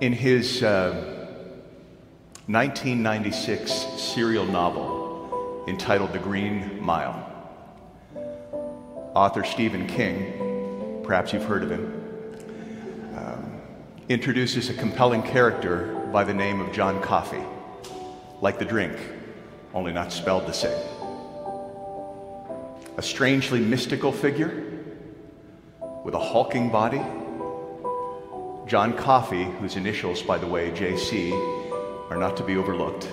In his uh, 1996 serial novel entitled The Green Mile, author Stephen King, perhaps you've heard of him, um, introduces a compelling character by the name of John Coffey, like the drink, only not spelled the same. A strangely mystical figure with a hulking body. John Coffey, whose initials, by the way, JC, are not to be overlooked,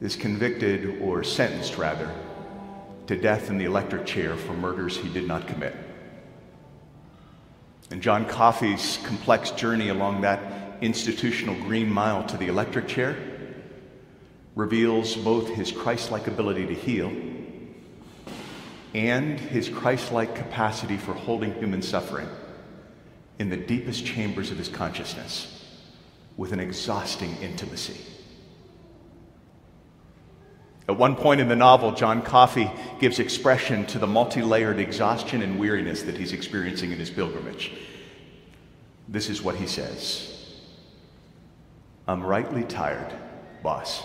is convicted, or sentenced rather, to death in the electric chair for murders he did not commit. And John Coffey's complex journey along that institutional green mile to the electric chair reveals both his Christ like ability to heal and his Christ like capacity for holding human suffering in the deepest chambers of his consciousness with an exhausting intimacy. At one point in the novel, John Coffey gives expression to the multi layered exhaustion and weariness that he's experiencing in his pilgrimage. This is what he says I'm rightly tired, boss.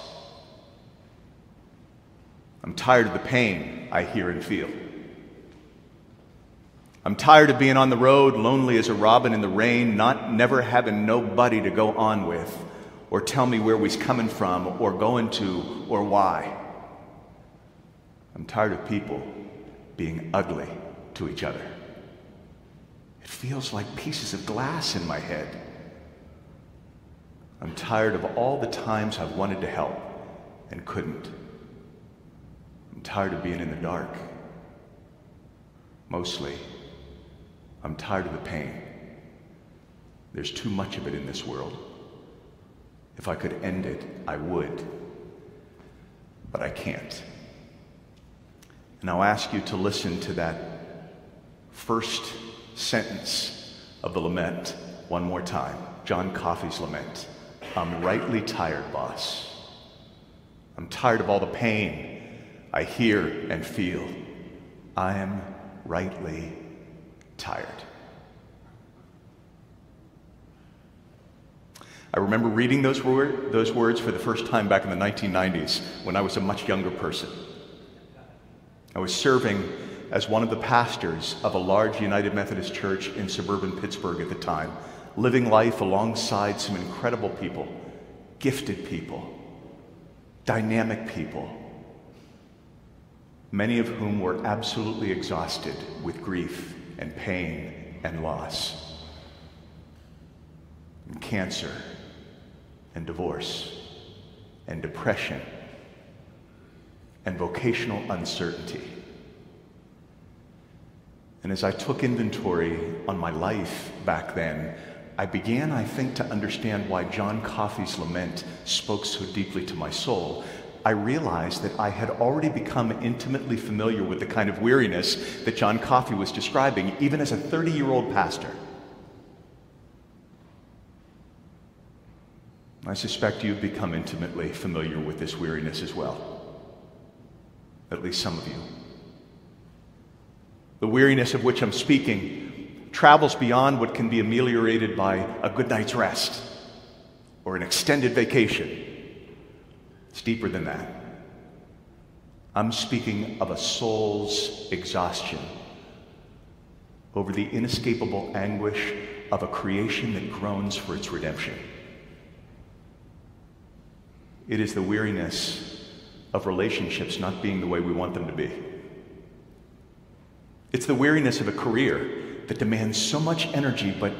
I'm tired of the pain I hear and feel. I'm tired of being on the road, lonely as a robin in the rain, not never having nobody to go on with, or tell me where we's coming from, or going to, or why. I'm tired of people being ugly to each other. It feels like pieces of glass in my head. I'm tired of all the times I've wanted to help and couldn't. I'm tired of being in the dark. Mostly, I'm tired of the pain. There's too much of it in this world. If I could end it, I would. But I can't. And I'll ask you to listen to that first sentence of the lament one more time John Coffey's lament. I'm rightly tired, boss. I'm tired of all the pain I hear and feel. I am rightly tired. I remember reading those, word, those words for the first time back in the 1990s when I was a much younger person. I was serving as one of the pastors of a large United Methodist church in suburban Pittsburgh at the time, living life alongside some incredible people, gifted people, dynamic people many of whom were absolutely exhausted with grief and pain and loss, and cancer and divorce and depression and vocational uncertainty. And as I took inventory on my life back then, I began, I think, to understand why John Coffey's lament spoke so deeply to my soul I realized that I had already become intimately familiar with the kind of weariness that John Coffey was describing, even as a 30 year old pastor. I suspect you've become intimately familiar with this weariness as well. At least some of you. The weariness of which I'm speaking travels beyond what can be ameliorated by a good night's rest or an extended vacation it's deeper than that. I'm speaking of a soul's exhaustion over the inescapable anguish of a creation that groans for its redemption. It is the weariness of relationships not being the way we want them to be. It's the weariness of a career that demands so much energy, but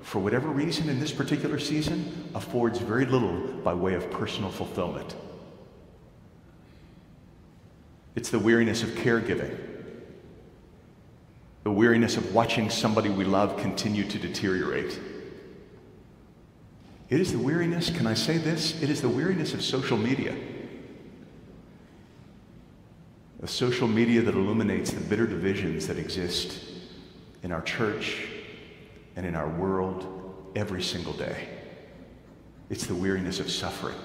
for whatever reason in this particular season, affords very little by way of personal fulfillment. It's the weariness of caregiving, the weariness of watching somebody we love continue to deteriorate. It is the weariness, can I say this? It is the weariness of social media. A social media that illuminates the bitter divisions that exist in our church and in our world every single day. It's the weariness of suffering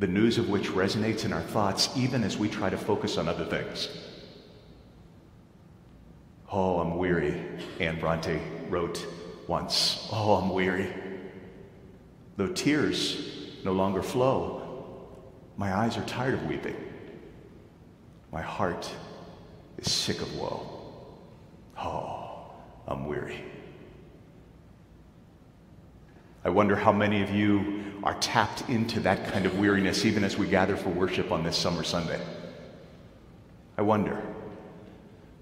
the news of which resonates in our thoughts even as we try to focus on other things. Oh, I'm weary, Anne Bronte wrote once. Oh, I'm weary. Though tears no longer flow, my eyes are tired of weeping. My heart is sick of woe. Oh, I'm weary. I wonder how many of you are tapped into that kind of weariness even as we gather for worship on this summer Sunday. I wonder.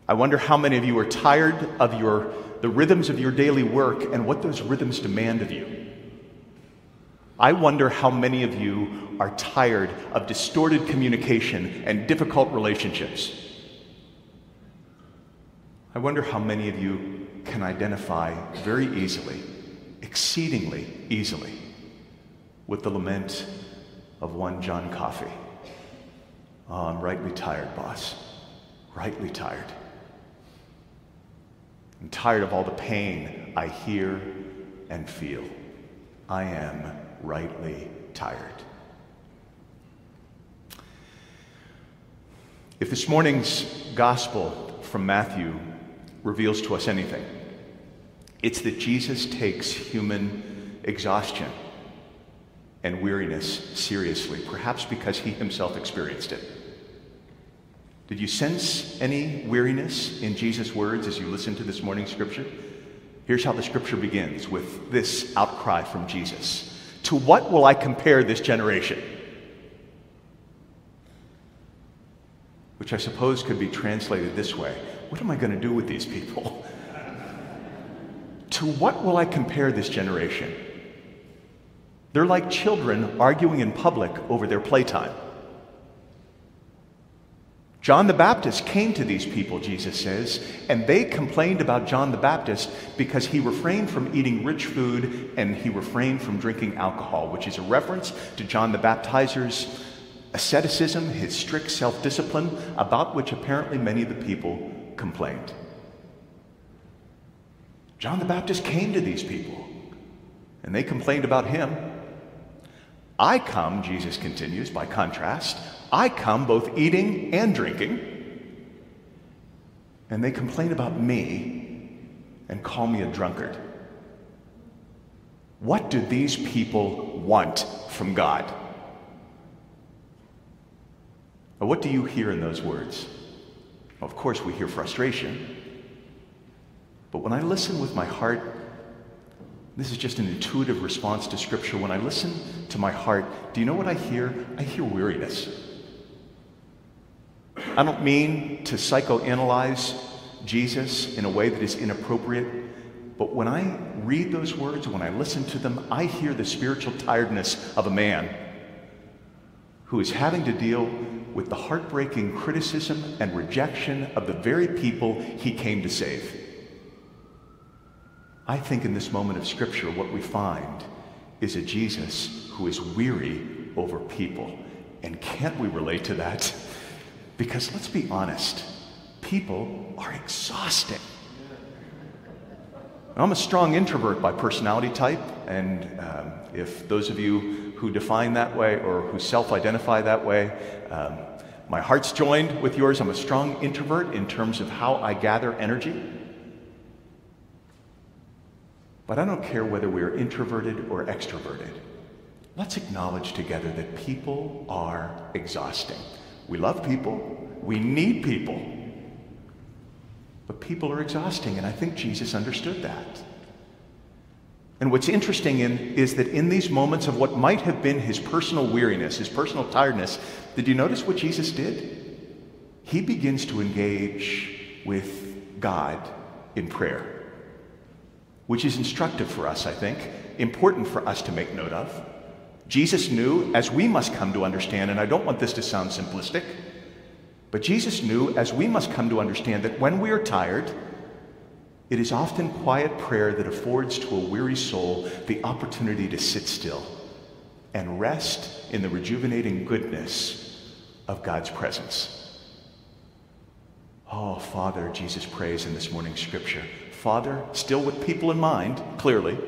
I wonder how many of you are tired of your, the rhythms of your daily work and what those rhythms demand of you. I wonder how many of you are tired of distorted communication and difficult relationships. I wonder how many of you can identify very easily, exceedingly easily, with the lament of one John Coffey. Oh, I'm rightly tired, boss. Rightly tired. I'm tired of all the pain I hear and feel. I am rightly tired. If this morning's gospel from Matthew reveals to us anything, it's that Jesus takes human exhaustion and weariness seriously, perhaps because he himself experienced it. Did you sense any weariness in Jesus' words as you listen to this morning's scripture? Here's how the scripture begins with this outcry from Jesus To what will I compare this generation? Which I suppose could be translated this way What am I going to do with these people? to what will I compare this generation? They're like children arguing in public over their playtime. John the Baptist came to these people, Jesus says, and they complained about John the Baptist because he refrained from eating rich food and he refrained from drinking alcohol, which is a reference to John the Baptizer's asceticism, his strict self discipline, about which apparently many of the people complained. John the Baptist came to these people and they complained about him. I come, Jesus continues, by contrast, I come both eating and drinking, and they complain about me and call me a drunkard. What do these people want from God? What do you hear in those words? Of course, we hear frustration. But when I listen with my heart, this is just an intuitive response to Scripture. When I listen to my heart, do you know what I hear? I hear weariness. I don't mean to psychoanalyze Jesus in a way that is inappropriate, but when I read those words, when I listen to them, I hear the spiritual tiredness of a man who is having to deal with the heartbreaking criticism and rejection of the very people he came to save. I think in this moment of Scripture, what we find is a Jesus who is weary over people. And can't we relate to that? Because let's be honest, people are exhausting. I'm a strong introvert by personality type, and um, if those of you who define that way or who self identify that way, um, my heart's joined with yours. I'm a strong introvert in terms of how I gather energy. But I don't care whether we're introverted or extroverted. Let's acknowledge together that people are exhausting. We love people, we need people. But people are exhausting, and I think Jesus understood that. And what's interesting in, is that in these moments of what might have been his personal weariness, his personal tiredness, did you notice what Jesus did? He begins to engage with God in prayer, which is instructive for us, I think, important for us to make note of. Jesus knew, as we must come to understand, and I don't want this to sound simplistic, but Jesus knew, as we must come to understand, that when we are tired, it is often quiet prayer that affords to a weary soul the opportunity to sit still and rest in the rejuvenating goodness of God's presence. Oh, Father, Jesus prays in this morning's scripture. Father, still with people in mind, clearly.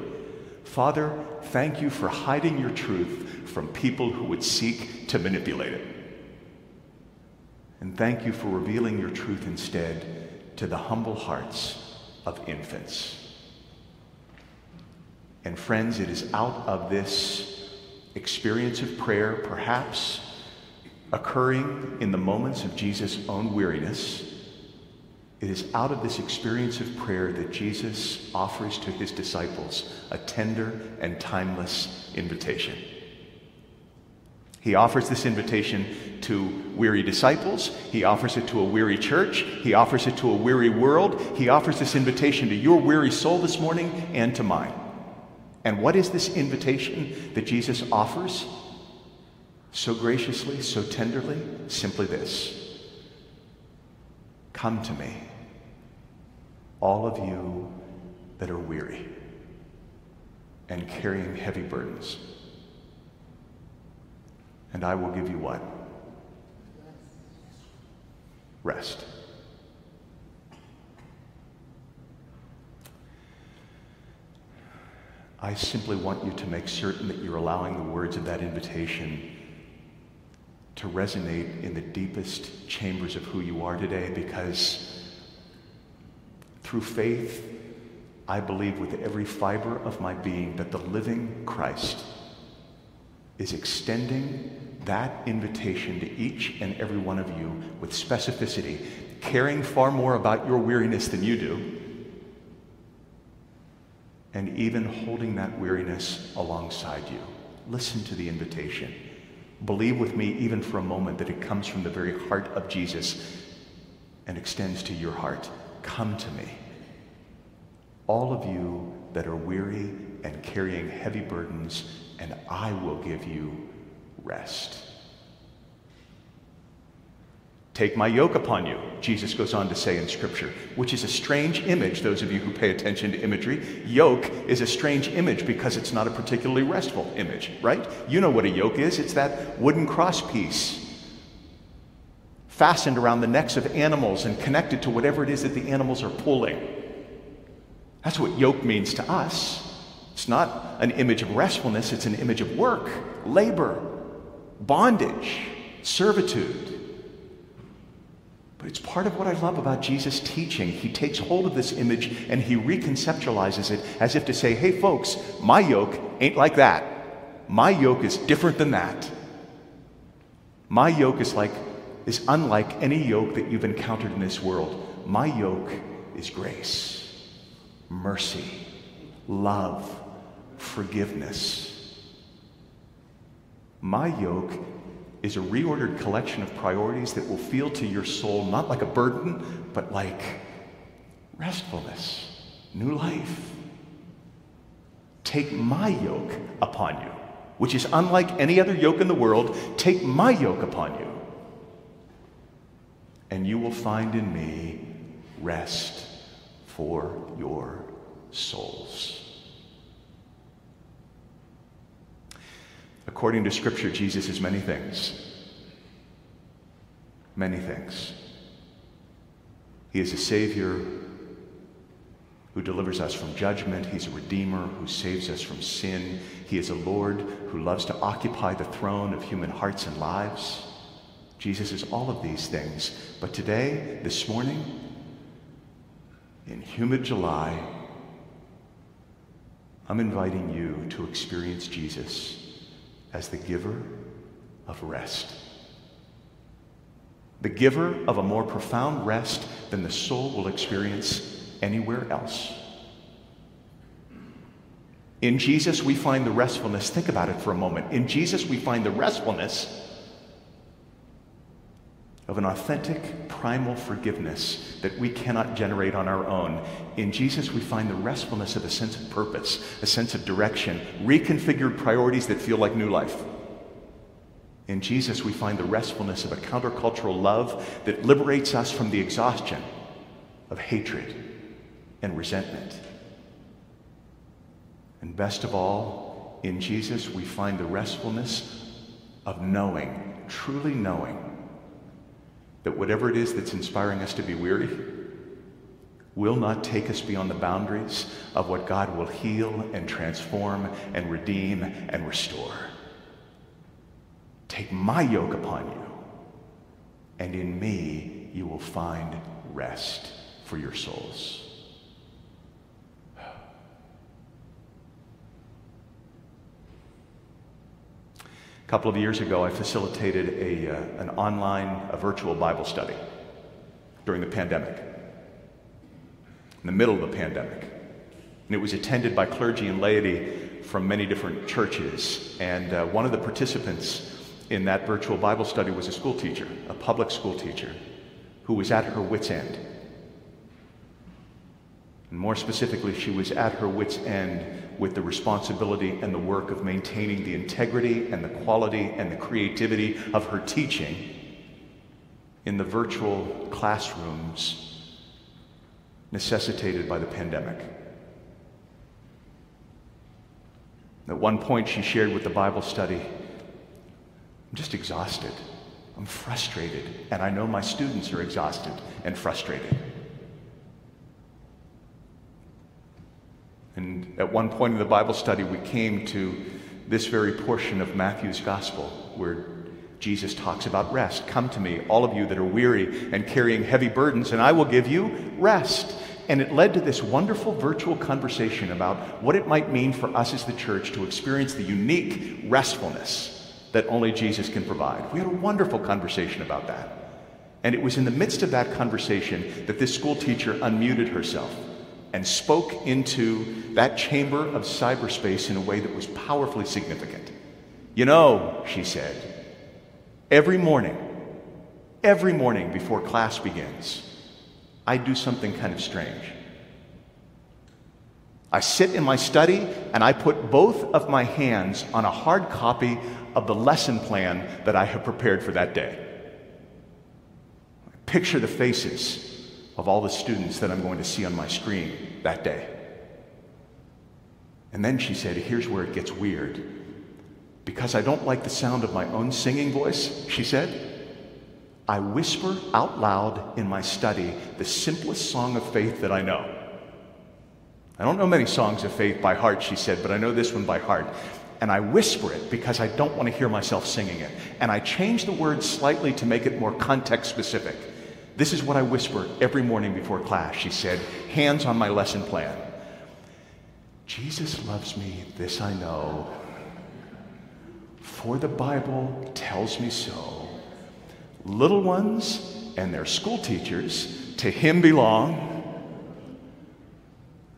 Father, thank you for hiding your truth from people who would seek to manipulate it. And thank you for revealing your truth instead to the humble hearts of infants. And friends, it is out of this experience of prayer, perhaps occurring in the moments of Jesus' own weariness, it is out of this experience of prayer that Jesus offers to his disciples a tender and timeless invitation. He offers this invitation to weary disciples. He offers it to a weary church. He offers it to a weary world. He offers this invitation to your weary soul this morning and to mine. And what is this invitation that Jesus offers so graciously, so tenderly? Simply this Come to me, all of you that are weary and carrying heavy burdens and I will give you what? Rest. I simply want you to make certain that you're allowing the words of that invitation to resonate in the deepest chambers of who you are today because through faith, I believe with every fiber of my being that the living Christ is extending that invitation to each and every one of you with specificity, caring far more about your weariness than you do, and even holding that weariness alongside you. Listen to the invitation. Believe with me, even for a moment, that it comes from the very heart of Jesus and extends to your heart. Come to me. All of you that are weary and carrying heavy burdens and I will give you rest. Take my yoke upon you, Jesus goes on to say in Scripture, which is a strange image, those of you who pay attention to imagery. Yoke is a strange image because it's not a particularly restful image, right? You know what a yoke is it's that wooden cross piece fastened around the necks of animals and connected to whatever it is that the animals are pulling. That's what yoke means to us. It's not an image of restfulness, it's an image of work, labor, bondage, servitude. But it's part of what I love about Jesus' teaching. He takes hold of this image and he reconceptualizes it as if to say, hey, folks, my yoke ain't like that. My yoke is different than that. My yoke is like is unlike any yoke that you've encountered in this world. My yoke is grace, mercy, love, forgiveness. My yoke is a reordered collection of priorities that will feel to your soul not like a burden, but like restfulness, new life. Take my yoke upon you, which is unlike any other yoke in the world. Take my yoke upon you, and you will find in me rest for your souls. According to Scripture, Jesus is many things. Many things. He is a Savior who delivers us from judgment. He's a Redeemer who saves us from sin. He is a Lord who loves to occupy the throne of human hearts and lives. Jesus is all of these things. But today, this morning, in humid July, I'm inviting you to experience Jesus as the giver of rest. The giver of a more profound rest than the soul will experience anywhere else. In Jesus, we find the restfulness. Think about it for a moment. In Jesus, we find the restfulness of an authentic, primal forgiveness that we cannot generate on our own. In Jesus, we find the restfulness of a sense of purpose, a sense of direction, reconfigured priorities that feel like new life. In Jesus, we find the restfulness of a countercultural love that liberates us from the exhaustion of hatred and resentment. And best of all, in Jesus, we find the restfulness of knowing, truly knowing, that whatever it is that's inspiring us to be weary will not take us beyond the boundaries of what God will heal and transform and redeem and restore. Take my yoke upon you, and in me you will find rest for your souls. Couple of years ago, I facilitated a, uh, an online, a virtual Bible study during the pandemic, in the middle of the pandemic. And it was attended by clergy and laity from many different churches. And uh, one of the participants in that virtual Bible study was a school teacher, a public school teacher, who was at her wits' end. And more specifically, she was at her wits' end with the responsibility and the work of maintaining the integrity and the quality and the creativity of her teaching in the virtual classrooms necessitated by the pandemic. At one point, she shared with the Bible study, I'm just exhausted. I'm frustrated. And I know my students are exhausted and frustrated. And at one point in the Bible study, we came to this very portion of Matthew's gospel where Jesus talks about rest. Come to me, all of you that are weary and carrying heavy burdens, and I will give you rest. And it led to this wonderful virtual conversation about what it might mean for us as the church to experience the unique restfulness that only Jesus can provide. We had a wonderful conversation about that. And it was in the midst of that conversation that this school teacher unmuted herself and spoke into that chamber of cyberspace in a way that was powerfully significant. You know, she said, every morning, every morning before class begins, I do something kind of strange. I sit in my study and I put both of my hands on a hard copy of the lesson plan that I have prepared for that day. Picture the faces of all the students that I'm going to see on my screen that day. And then she said, Here's where it gets weird. Because I don't like the sound of my own singing voice, she said, I whisper out loud in my study the simplest song of faith that I know. I don't know many songs of faith by heart, she said, but I know this one by heart. And I whisper it because I don't want to hear myself singing it. And I change the words slightly to make it more context specific. This is what I whisper every morning before class, she said, hands on my lesson plan. Jesus loves me, this I know, for the Bible tells me so. Little ones and their school teachers to him belong.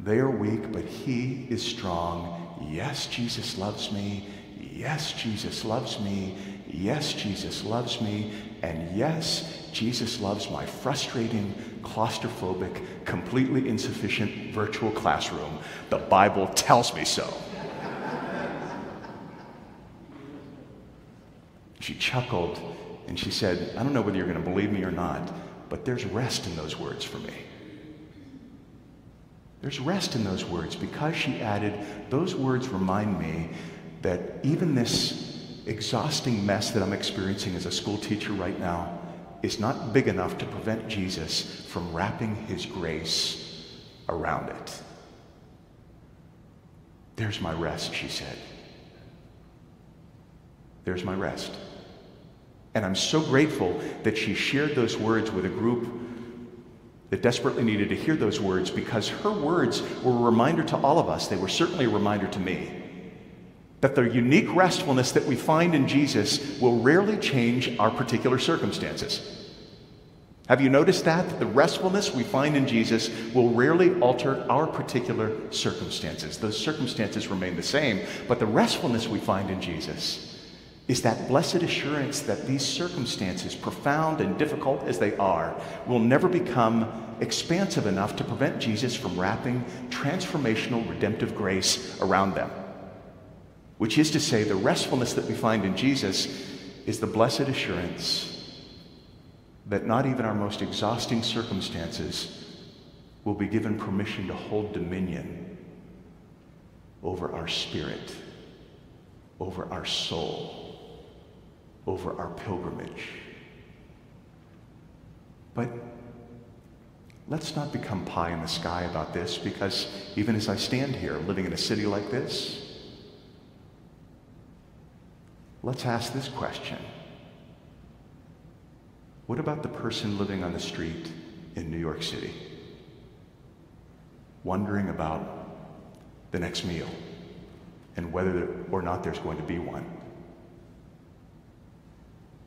They are weak, but he is strong. Yes, Jesus loves me. Yes, Jesus loves me. Yes, Jesus loves me. And yes, Jesus loves my frustrating, claustrophobic, completely insufficient virtual classroom. The Bible tells me so. she chuckled and she said, I don't know whether you're going to believe me or not, but there's rest in those words for me. There's rest in those words because she added, those words remind me that even this exhausting mess that I'm experiencing as a school teacher right now is not big enough to prevent Jesus from wrapping his grace around it. There's my rest, she said. There's my rest. And I'm so grateful that she shared those words with a group that desperately needed to hear those words because her words were a reminder to all of us. They were certainly a reminder to me that the unique restfulness that we find in Jesus will rarely change our particular circumstances. Have you noticed that? The restfulness we find in Jesus will rarely alter our particular circumstances. Those circumstances remain the same, but the restfulness we find in Jesus is that blessed assurance that these circumstances, profound and difficult as they are, will never become expansive enough to prevent Jesus from wrapping transformational redemptive grace around them. Which is to say, the restfulness that we find in Jesus is the blessed assurance that not even our most exhausting circumstances will be given permission to hold dominion over our spirit, over our soul, over our pilgrimage. But let's not become pie in the sky about this because even as I stand here living in a city like this, Let's ask this question What about the person living on the street in New York City, wondering about the next meal and whether or not there's going to be one?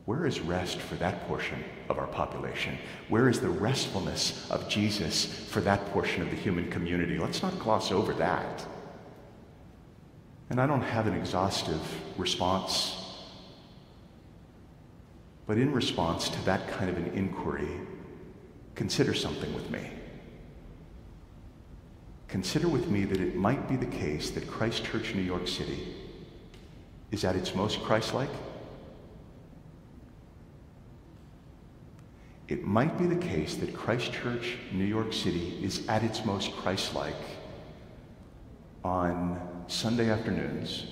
Where is rest for that portion of our population? Where is the restfulness of Jesus for that portion of the human community? Let's not gloss over that. And I don't have an exhaustive response, but in response to that kind of an inquiry, consider something with me. Consider with me that it might be the case that Christ Church New York City is at its most Christ like it might be the case that Christ Church, New York City, is at its most Christ like on Sunday afternoons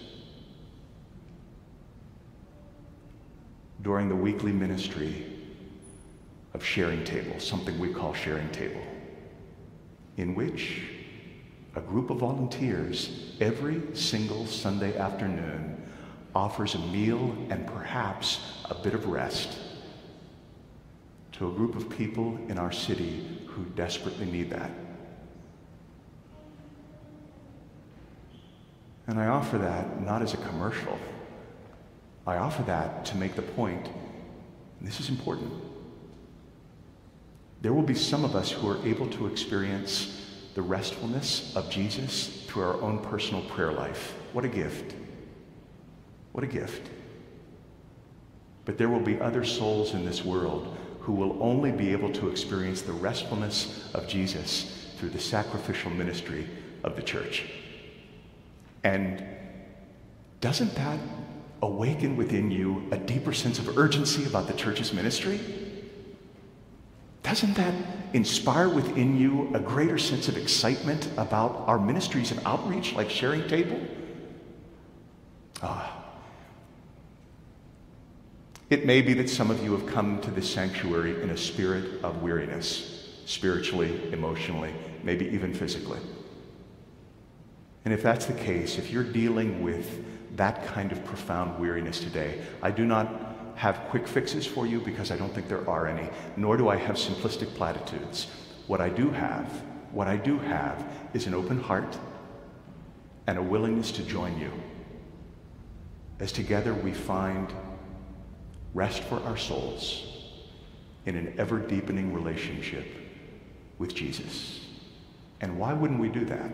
during the weekly ministry of Sharing Table, something we call Sharing Table, in which a group of volunteers every single Sunday afternoon offers a meal and perhaps a bit of rest to a group of people in our city who desperately need that. And I offer that not as a commercial. I offer that to make the point, and this is important. There will be some of us who are able to experience the restfulness of Jesus through our own personal prayer life. What a gift! What a gift. But there will be other souls in this world who will only be able to experience the restfulness of Jesus through the sacrificial ministry of the church. And doesn't that awaken within you a deeper sense of urgency about the church's ministry? Doesn't that inspire within you a greater sense of excitement about our ministries of outreach like Sharing Table? Ah, it may be that some of you have come to this sanctuary in a spirit of weariness, spiritually, emotionally, maybe even physically. And if that's the case, if you're dealing with that kind of profound weariness today, I do not have quick fixes for you because I don't think there are any, nor do I have simplistic platitudes. What I do have, what I do have is an open heart and a willingness to join you as together we find rest for our souls in an ever deepening relationship with Jesus. And why wouldn't we do that?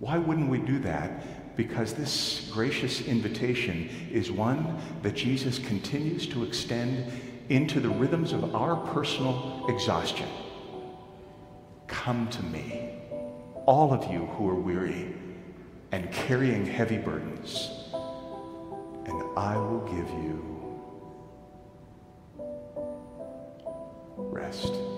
Why wouldn't we do that? Because this gracious invitation is one that Jesus continues to extend into the rhythms of our personal exhaustion. Come to me, all of you who are weary and carrying heavy burdens, and I will give you rest.